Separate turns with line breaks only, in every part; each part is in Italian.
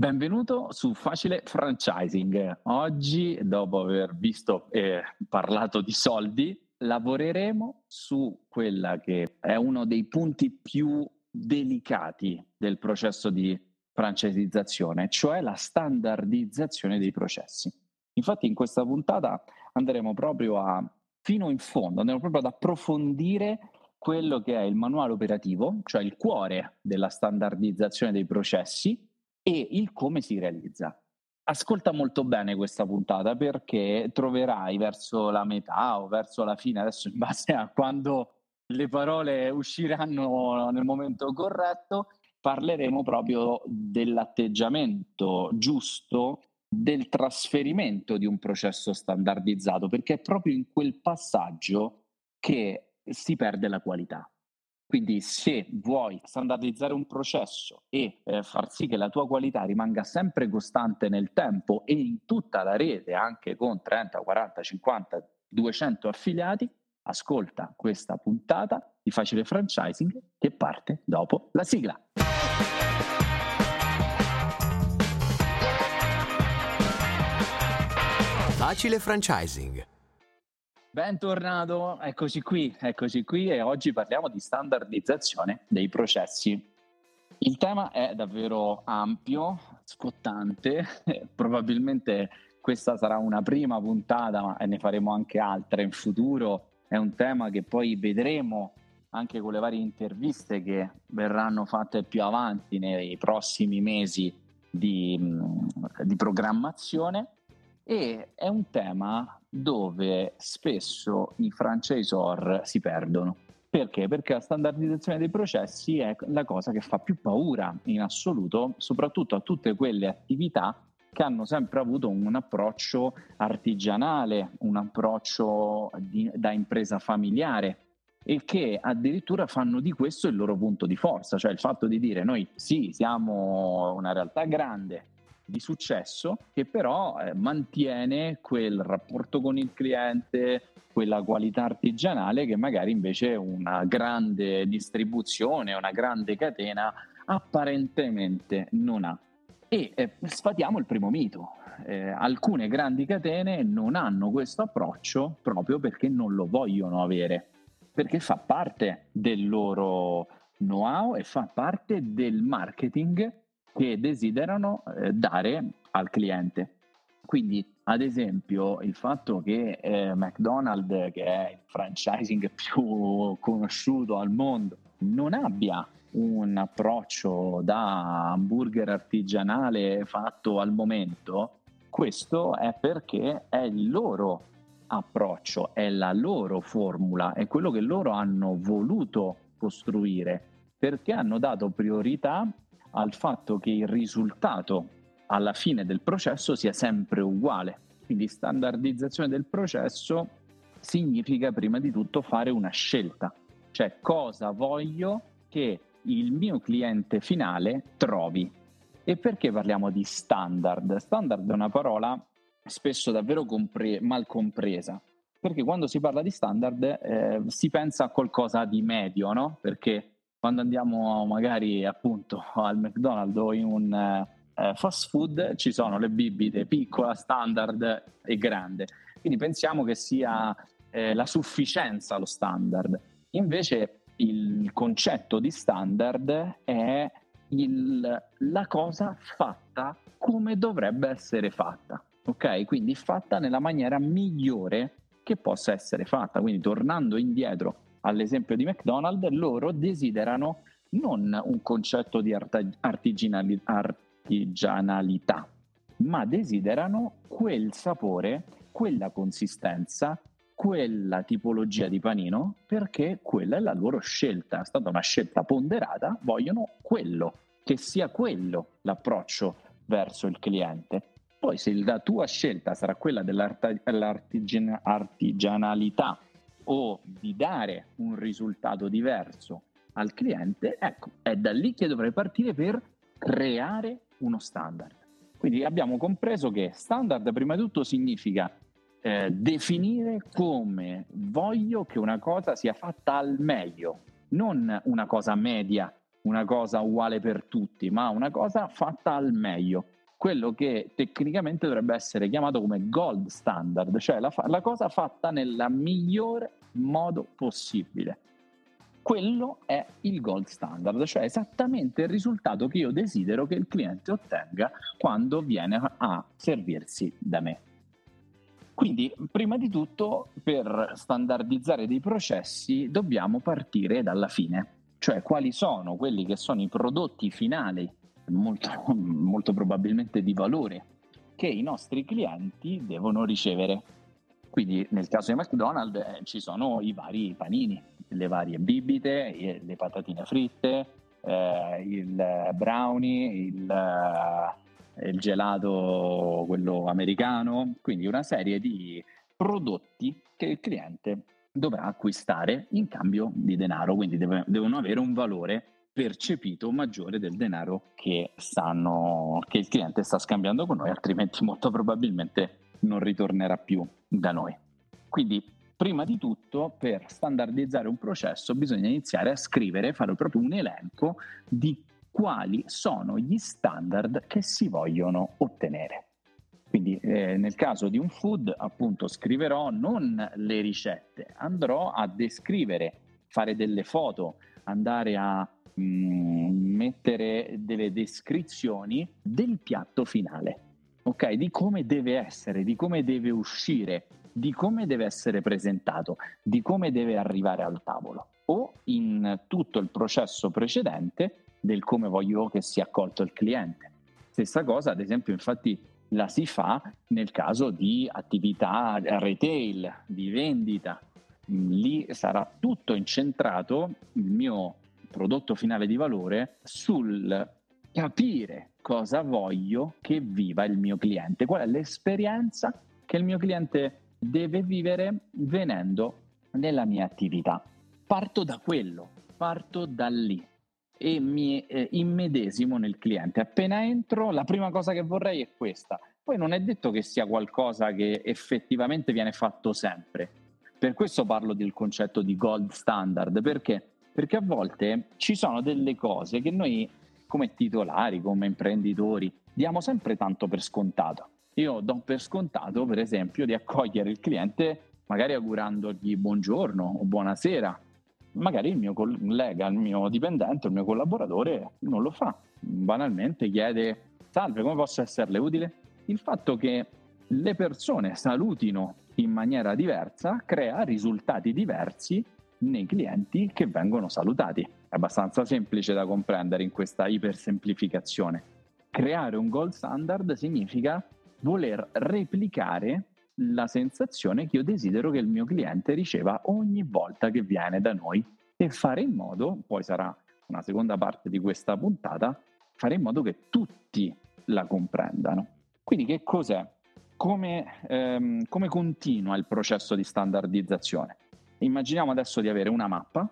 Benvenuto su Facile Franchising. Oggi, dopo aver visto e parlato di soldi, lavoreremo su quella che è uno dei punti più delicati del processo di franchisizzazione, cioè la standardizzazione dei processi. Infatti in questa puntata andremo proprio a fino in fondo, andremo proprio ad approfondire quello che è il manuale operativo, cioè il cuore della standardizzazione dei processi e il come si realizza. Ascolta molto bene questa puntata perché troverai verso la metà o verso la fine, adesso in base a quando le parole usciranno nel momento corretto, parleremo proprio dell'atteggiamento giusto del trasferimento di un processo standardizzato, perché è proprio in quel passaggio che si perde la qualità. Quindi se vuoi standardizzare un processo e eh, far sì che la tua qualità rimanga sempre costante nel tempo e in tutta la rete, anche con 30, 40, 50, 200 affiliati, ascolta questa puntata di Facile Franchising che parte dopo la sigla.
Facile Franchising
Bentornato, eccoci qui, eccoci qui e oggi parliamo di standardizzazione dei processi. Il tema è davvero ampio, scottante, probabilmente questa sarà una prima puntata, ma ne faremo anche altre in futuro. È un tema che poi vedremo anche con le varie interviste che verranno fatte più avanti nei prossimi mesi di, di programmazione e è un tema dove spesso i franchisor si perdono. Perché? Perché la standardizzazione dei processi è la cosa che fa più paura in assoluto, soprattutto a tutte quelle attività che hanno sempre avuto un approccio artigianale, un approccio di, da impresa familiare e che addirittura fanno di questo il loro punto di forza, cioè il fatto di dire noi sì, siamo una realtà grande, di successo che però eh, mantiene quel rapporto con il cliente, quella qualità artigianale che magari invece una grande distribuzione, una grande catena apparentemente non ha. E eh, sfatiamo il primo mito. Eh, alcune grandi catene non hanno questo approccio proprio perché non lo vogliono avere, perché fa parte del loro know-how e fa parte del marketing che desiderano eh, dare al cliente. Quindi, ad esempio, il fatto che eh, McDonald's, che è il franchising più conosciuto al mondo, non abbia un approccio da hamburger artigianale fatto al momento, questo è perché è il loro approccio, è la loro formula, è quello che loro hanno voluto costruire, perché hanno dato priorità al fatto che il risultato alla fine del processo sia sempre uguale. Quindi standardizzazione del processo significa prima di tutto fare una scelta, cioè cosa voglio che il mio cliente finale trovi. E perché parliamo di standard? Standard è una parola spesso davvero compre- mal compresa, perché quando si parla di standard eh, si pensa a qualcosa di medio, no? Perché quando andiamo magari appunto al McDonald's o in un eh, fast food ci sono le bibite piccola, standard e grande. Quindi pensiamo che sia eh, la sufficienza lo standard. Invece il concetto di standard è il, la cosa fatta come dovrebbe essere fatta. Ok? Quindi fatta nella maniera migliore che possa essere fatta. Quindi tornando indietro all'esempio di McDonald's, loro desiderano non un concetto di artigianalità, ma desiderano quel sapore, quella consistenza, quella tipologia di panino, perché quella è la loro scelta, è stata una scelta ponderata, vogliono quello, che sia quello l'approccio verso il cliente. Poi se la tua scelta sarà quella dell'artigianalità o di dare un risultato diverso al cliente, ecco, è da lì che dovrei partire per creare uno standard. Quindi abbiamo compreso che standard prima di tutto significa eh, definire come voglio che una cosa sia fatta al meglio, non una cosa media, una cosa uguale per tutti, ma una cosa fatta al meglio. Quello che tecnicamente dovrebbe essere chiamato come gold standard, cioè la, fa- la cosa fatta nel migliore modo possibile. Quello è il gold standard, cioè esattamente il risultato che io desidero che il cliente ottenga quando viene a servirsi da me. Quindi, prima di tutto, per standardizzare dei processi dobbiamo partire dalla fine, cioè quali sono quelli che sono i prodotti finali, molto, molto probabilmente di valore, che i nostri clienti devono ricevere. Quindi nel caso di McDonald's eh, ci sono i vari panini, le varie bibite, le patatine fritte, eh, il brownie, il, eh, il gelato, quello americano, quindi una serie di prodotti che il cliente dovrà acquistare in cambio di denaro, quindi devono avere un valore percepito maggiore del denaro che, stanno, che il cliente sta scambiando con noi, altrimenti molto probabilmente non ritornerà più da noi. Quindi prima di tutto per standardizzare un processo bisogna iniziare a scrivere, fare proprio un elenco di quali sono gli standard che si vogliono ottenere. Quindi eh, nel caso di un food appunto scriverò non le ricette, andrò a descrivere, fare delle foto, andare a mh, mm, mettere delle descrizioni del piatto finale, ok? Di come deve essere, di come deve uscire, di come deve essere presentato, di come deve arrivare al tavolo o in tutto il processo precedente del come voglio che sia accolto il cliente. Stessa cosa, ad esempio, infatti la si fa nel caso di attività retail, di vendita. Lì sarà tutto incentrato, il mio prodotto finale di valore, sul capire cosa voglio che viva il mio cliente, qual è l'esperienza che il mio cliente deve vivere venendo nella mia attività. Parto da quello, parto da lì e mi eh, immedesimo nel cliente. Appena entro, la prima cosa che vorrei è questa. Poi non è detto che sia qualcosa che effettivamente viene fatto sempre. Per questo parlo del concetto di gold standard, perché? Perché a volte ci sono delle cose che noi come titolari, come imprenditori, diamo sempre tanto per scontato. Io do per scontato, per esempio, di accogliere il cliente magari augurandogli buongiorno o buonasera magari il mio collega, il mio dipendente, il mio collaboratore non lo fa. Banalmente chiede salve, come posso esserle utile? Il fatto che le persone salutino in maniera diversa crea risultati diversi nei clienti che vengono salutati. È abbastanza semplice da comprendere in questa ipersemplificazione. Creare un gold standard significa voler replicare la sensazione che io desidero che il mio cliente riceva ogni volta che viene da noi e fare in modo, poi sarà una seconda parte di questa puntata, fare in modo che tutti la comprendano. Quindi che cos'è? Come, ehm, come continua il processo di standardizzazione? Immaginiamo adesso di avere una mappa,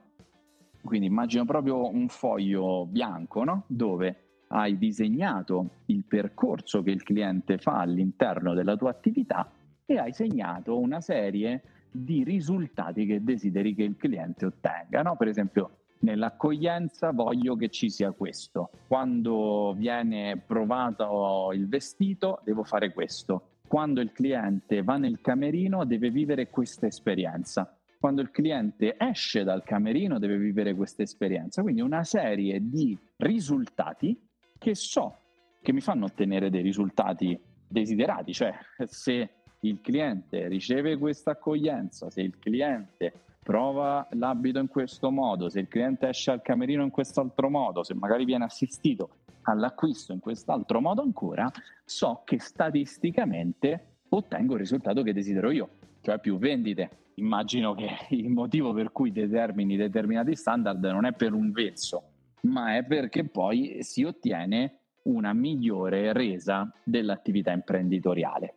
quindi immagino proprio un foglio bianco no? dove hai disegnato il percorso che il cliente fa all'interno della tua attività e hai segnato una serie di risultati che desideri che il cliente ottenga. No? Per esempio, nell'accoglienza voglio che ci sia questo. Quando viene provato il vestito, devo fare questo. Quando il cliente va nel camerino, deve vivere questa esperienza. Quando il cliente esce dal camerino, deve vivere questa esperienza. Quindi una serie di risultati che so che mi fanno ottenere dei risultati desiderati, cioè se il cliente riceve questa accoglienza, se il cliente prova l'abito in questo modo, se il cliente esce al camerino in quest'altro modo, se magari viene assistito all'acquisto in quest'altro modo ancora, so che statisticamente ottengo il risultato che desidero io, cioè più vendite. Immagino che il motivo per cui determini determinati standard non è per un vezzo, ma è perché poi si ottiene una migliore resa dell'attività imprenditoriale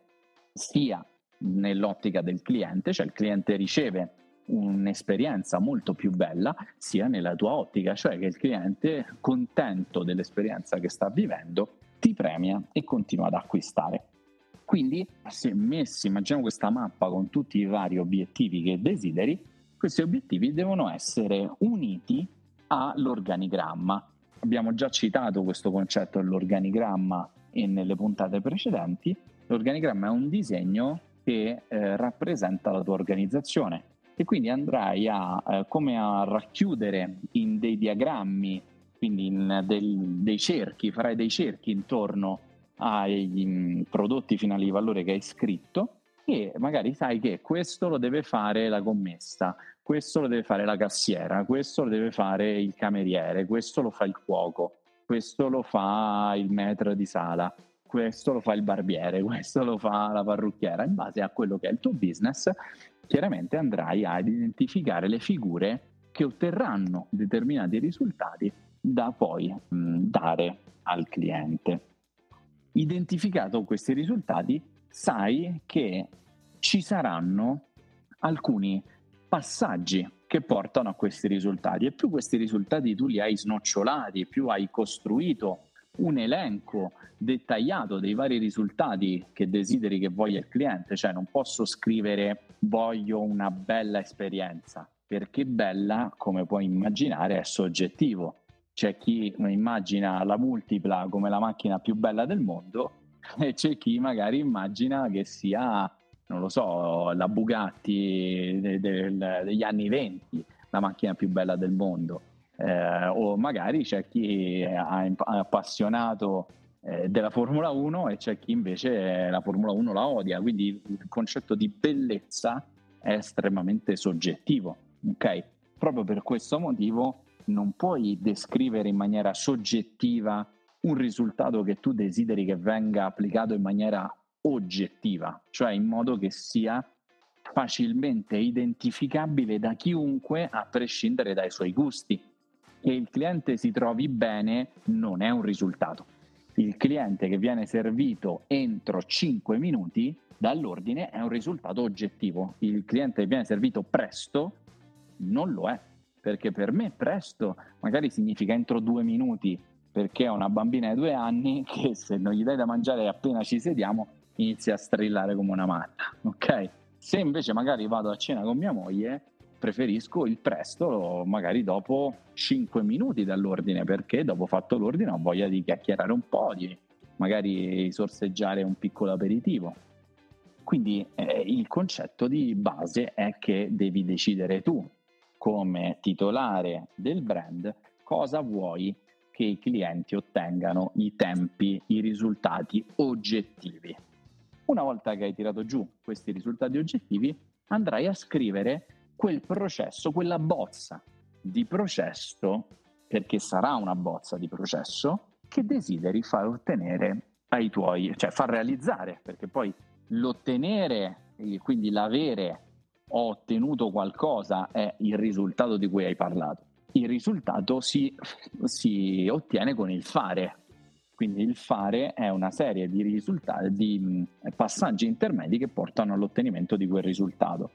sia nell'ottica del cliente, cioè il cliente riceve un'esperienza molto più bella, sia nella tua ottica, cioè che il cliente, contento dell'esperienza che sta vivendo, ti premia e continua ad acquistare. Quindi, se messi, immaginiamo questa mappa con tutti i vari obiettivi che desideri, questi obiettivi devono essere uniti all'organigramma abbiamo già citato questo concetto dell'organigramma nelle puntate precedenti. L'organigramma è un disegno che eh, rappresenta la tua organizzazione e quindi andrai a eh, come a racchiudere in dei diagrammi, quindi in del, dei cerchi, farai dei cerchi intorno ai mh, prodotti finali di valore che hai scritto e magari sai che questo lo deve fare la commessa, questo lo deve fare la cassiera, questo lo deve fare il cameriere, questo lo fa il cuoco, questo lo fa il metro di sala, questo lo fa il barbiere, questo lo fa la parrucchiera. In base a quello che è il tuo business, chiaramente andrai ad identificare le figure che otterranno determinati risultati da poi mh, dare al cliente. Identificato questi risultati, sai che ci saranno alcuni passaggi che portano a questi risultati e più questi risultati tu li hai snocciolati, più hai costruito un elenco dettagliato dei vari risultati che desideri che voglia il cliente, cioè non posso scrivere voglio una bella esperienza, perché bella, come puoi immaginare, è soggettivo. C'è chi immagina la multipla come la macchina più bella del mondo e c'è chi magari immagina che sia, non lo so, la Bugatti de- de- degli anni 20, la macchina più bella del mondo. Eh, o magari c'è chi è appassionato eh, della Formula 1 e c'è chi invece la Formula 1 la odia, quindi il concetto di bellezza è estremamente soggettivo, ok? Proprio per questo motivo non puoi descrivere in maniera soggettiva un risultato che tu desideri che venga applicato in maniera oggettiva, cioè in modo che sia facilmente identificabile da chiunque a prescindere dai suoi gusti. Che il cliente si trovi bene non è un risultato. Il cliente che viene servito entro 5 minuti dall'ordine è un risultato oggettivo. Il cliente che viene servito presto non lo è, perché per me presto magari significa entro due minuti perché ho una bambina di due anni che se non gli dai da mangiare appena ci sediamo inizia a strillare come una matta, ok? Se invece magari vado a cena con mia moglie, preferisco il presto, magari dopo 5 minuti dall'ordine, perché dopo fatto l'ordine ho voglia di chiacchierare un po', di magari sorseggiare un piccolo aperitivo. Quindi eh, il concetto di base è che devi decidere tu, come titolare del brand, cosa vuoi che i clienti ottengano i tempi, i risultati oggettivi. Una volta che hai tirato giù questi risultati oggettivi, andrai a scrivere quel processo, quella bozza di processo, perché sarà una bozza di processo, che desideri far ottenere ai tuoi, cioè far realizzare, perché poi l'ottenere, quindi l'avere ho ottenuto qualcosa è il risultato di cui hai parlato il risultato si, si ottiene con il fare. Quindi il fare è una serie di, risultati, di passaggi intermedi che portano all'ottenimento di quel risultato.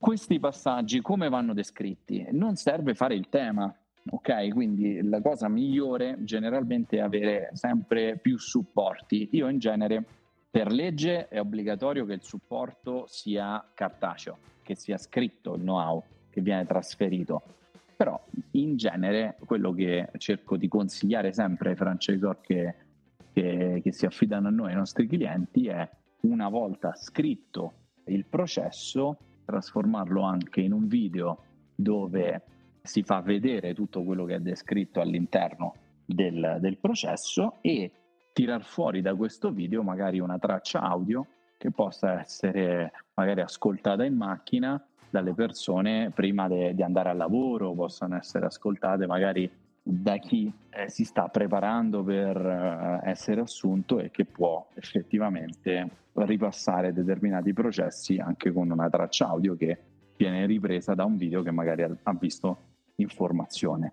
Questi passaggi come vanno descritti? Non serve fare il tema, ok? Quindi la cosa migliore generalmente è avere sempre più supporti. Io in genere per legge è obbligatorio che il supporto sia cartaceo, che sia scritto il know-how che viene trasferito però in genere quello che cerco di consigliare sempre ai franchisor che, che, che si affidano a noi, ai nostri clienti, è una volta scritto il processo, trasformarlo anche in un video dove si fa vedere tutto quello che è descritto all'interno del, del processo e tirar fuori da questo video magari una traccia audio che possa essere magari ascoltata in macchina dalle persone prima di andare al lavoro, possono essere ascoltate magari da chi eh, si sta preparando per eh, essere assunto e che può effettivamente ripassare determinati processi anche con una traccia audio che viene ripresa da un video che magari ha, visto informazione.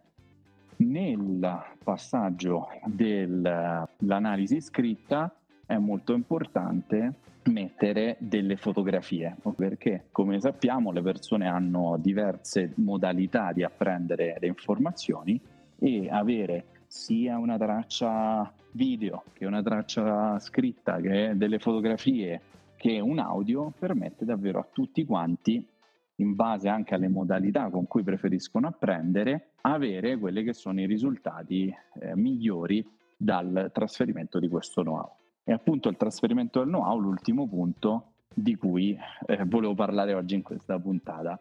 Nel passaggio dell'analisi scritta è molto importante mettere delle fotografie, perché come sappiamo le persone hanno diverse modalità di apprendere le informazioni e avere sia una traccia video che una traccia scritta, che delle fotografie, che un audio permette davvero a tutti quanti in base anche alle modalità con cui preferiscono apprendere, avere quelli che sono i risultati eh, migliori dal trasferimento di questo know-how. E appunto il trasferimento del know-how, l'ultimo punto di cui eh, volevo parlare oggi in questa puntata.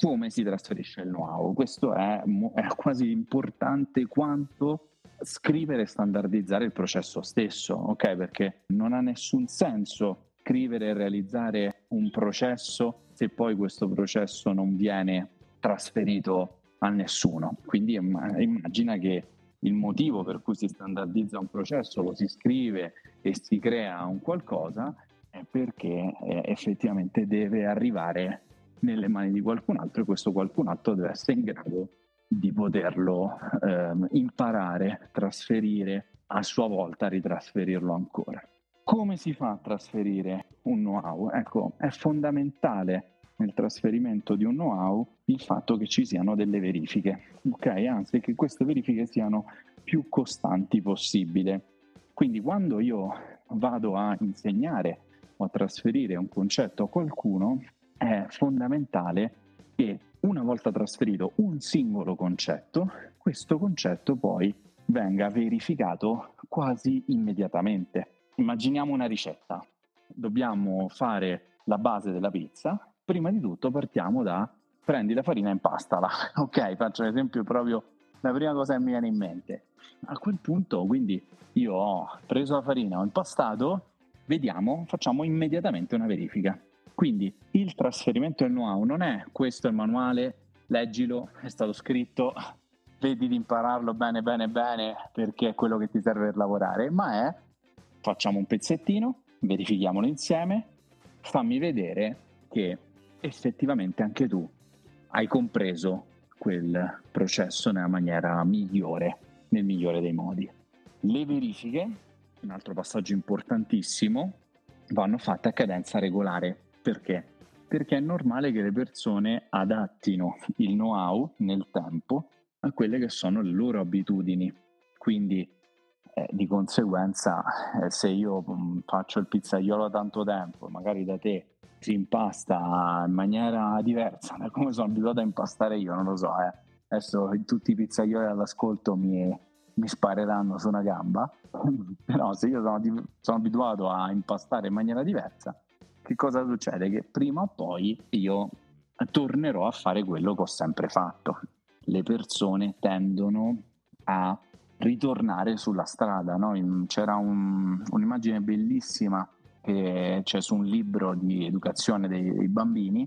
Come si trasferisce il know-how? Questo è, è quasi importante quanto scrivere e standardizzare il processo stesso, ok? Perché non ha nessun senso scrivere e realizzare un processo se poi questo processo non viene trasferito a nessuno. Quindi immagina che il motivo per cui si standardizza un processo, lo si scrive e si crea un qualcosa, è perché eh, effettivamente deve arrivare nelle mani di qualcun altro e questo qualcun altro deve essere in grado di poterlo eh, imparare, trasferire, a sua volta ritrasferirlo ancora. Come si fa a trasferire un know-how? Ecco, è fondamentale nel trasferimento di un know-how il fatto che ci siano delle verifiche, ok? Anzi, che queste verifiche siano più costanti possibile. Quindi quando io vado a insegnare o a trasferire un concetto a qualcuno, è fondamentale che una volta trasferito un singolo concetto, questo concetto poi venga verificato quasi immediatamente. Immaginiamo una ricetta. Dobbiamo fare la base della pizza. Prima di tutto partiamo da prendi la farina e impastala. Ok, faccio l'esempio proprio la prima cosa che mi viene in mente. A quel punto, quindi, io ho preso la farina, ho impastato, vediamo, facciamo immediatamente una verifica. Quindi il trasferimento del know-how non è questo il manuale, leggilo, è stato scritto, vedi di impararlo bene bene bene perché è quello che ti serve per lavorare, ma è facciamo un pezzettino, verifichiamolo insieme, fammi vedere che effettivamente anche tu hai compreso quel processo nella maniera migliore, nel migliore dei modi. Le verifiche, un altro passaggio importantissimo, vanno fatte a cadenza regolare. Perché? Perché è normale che le persone adattino il know-how nel tempo a quelle che sono le loro abitudini. Quindi eh, di conseguenza eh, se io mm, faccio il pizzaiolo da tanto tempo, magari da te si impasta in maniera diversa da come sono abituato a impastare io, non lo so, eh. adesso tutti i pizzaioli all'ascolto mi, mi spareranno su una gamba, però se io sono, sono abituato a impastare in maniera diversa, che cosa succede? Che prima o poi io tornerò a fare quello che ho sempre fatto. Le persone tendono a ritornare sulla strada. No? C'era un, un'immagine bellissima che c'è su un libro di educazione dei, dei bambini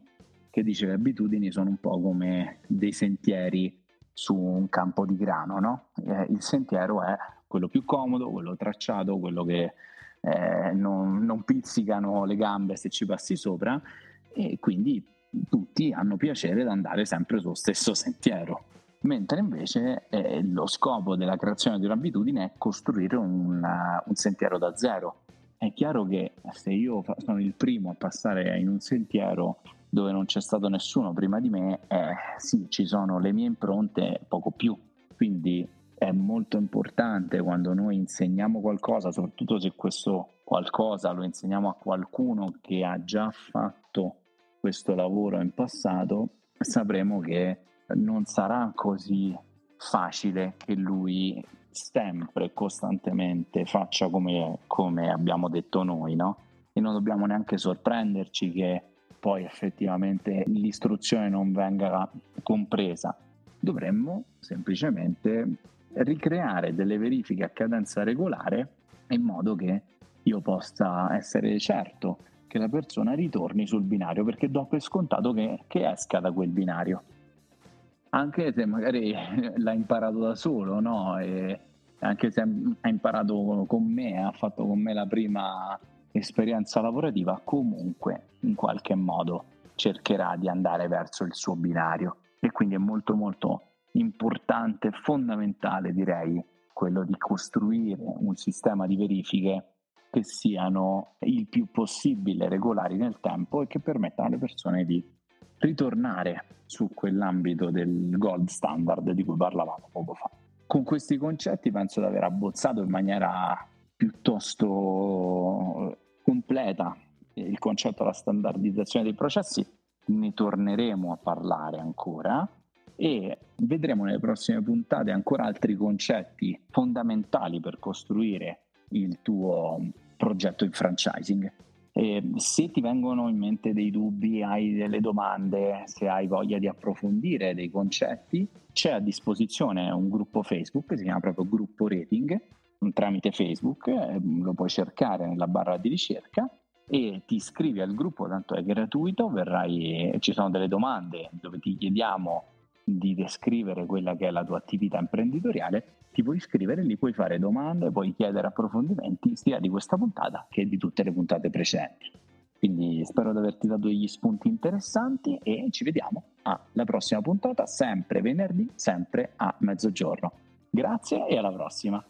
che dice che le abitudini sono un po' come dei sentieri su un campo di grano. No? Eh, il sentiero è quello più comodo, quello tracciato, quello che eh, non, non, pizzicano le gambe se ci passi sopra e quindi tutti hanno piacere ad andare sempre sullo stesso sentiero. Mentre invece eh, lo scopo della creazione di un'abitudine è costruire una, un sentiero da zero. È chiaro che se io sono il primo a passare in un sentiero dove non c'è stato nessuno prima di me, eh, sì, ci sono le mie impronte, poco più. Quindi è molto importante quando noi insegniamo qualcosa, soprattutto se questo qualcosa lo insegniamo a qualcuno che ha già fatto questo lavoro in passato, sapremo che non sarà così facile che lui sempre e costantemente faccia come, come abbiamo detto noi, no? E non dobbiamo neanche sorprenderci che poi effettivamente l'istruzione non venga compresa. Dovremmo semplicemente ricreare delle verifiche a cadenza regolare in modo che io possa essere certo che la persona ritorni sul binario perché do per scontato che, che esca da quel binario anche se magari l'ha imparato da solo no? e anche se ha imparato con me ha fatto con me la prima esperienza lavorativa comunque in qualche modo cercherà di andare verso il suo binario e quindi è molto molto importante, fondamentale direi, quello di costruire un sistema di verifiche che siano il più possibile regolari nel tempo e che permettano alle persone di ritornare su quell'ambito del gold standard di cui parlavamo poco fa. Con questi concetti penso di aver abbozzato in maniera piuttosto completa il concetto della standardizzazione dei processi ne torneremo a parlare ancora e vedremo nelle prossime puntate ancora altri concetti fondamentali per costruire il tuo progetto in franchising. E se ti vengono in mente dei dubbi, hai delle domande, se hai voglia di approfondire dei concetti, c'è a disposizione un gruppo Facebook si chiama proprio Gruppo Rating tramite Facebook, eh, lo puoi cercare nella barra di ricerca e ti iscrivi al gruppo, tanto è gratuito, verrai, ci sono delle domande dove ti chiediamo di descrivere quella che è la tua attività imprenditoriale, ti puoi iscrivere, lì puoi fare domande, puoi chiedere approfondimenti sia di questa puntata che di tutte le puntate precedenti. Quindi spero di averti dato degli spunti interessanti e ci vediamo alla prossima puntata, sempre venerdì, sempre a mezzogiorno. Grazie e alla prossima.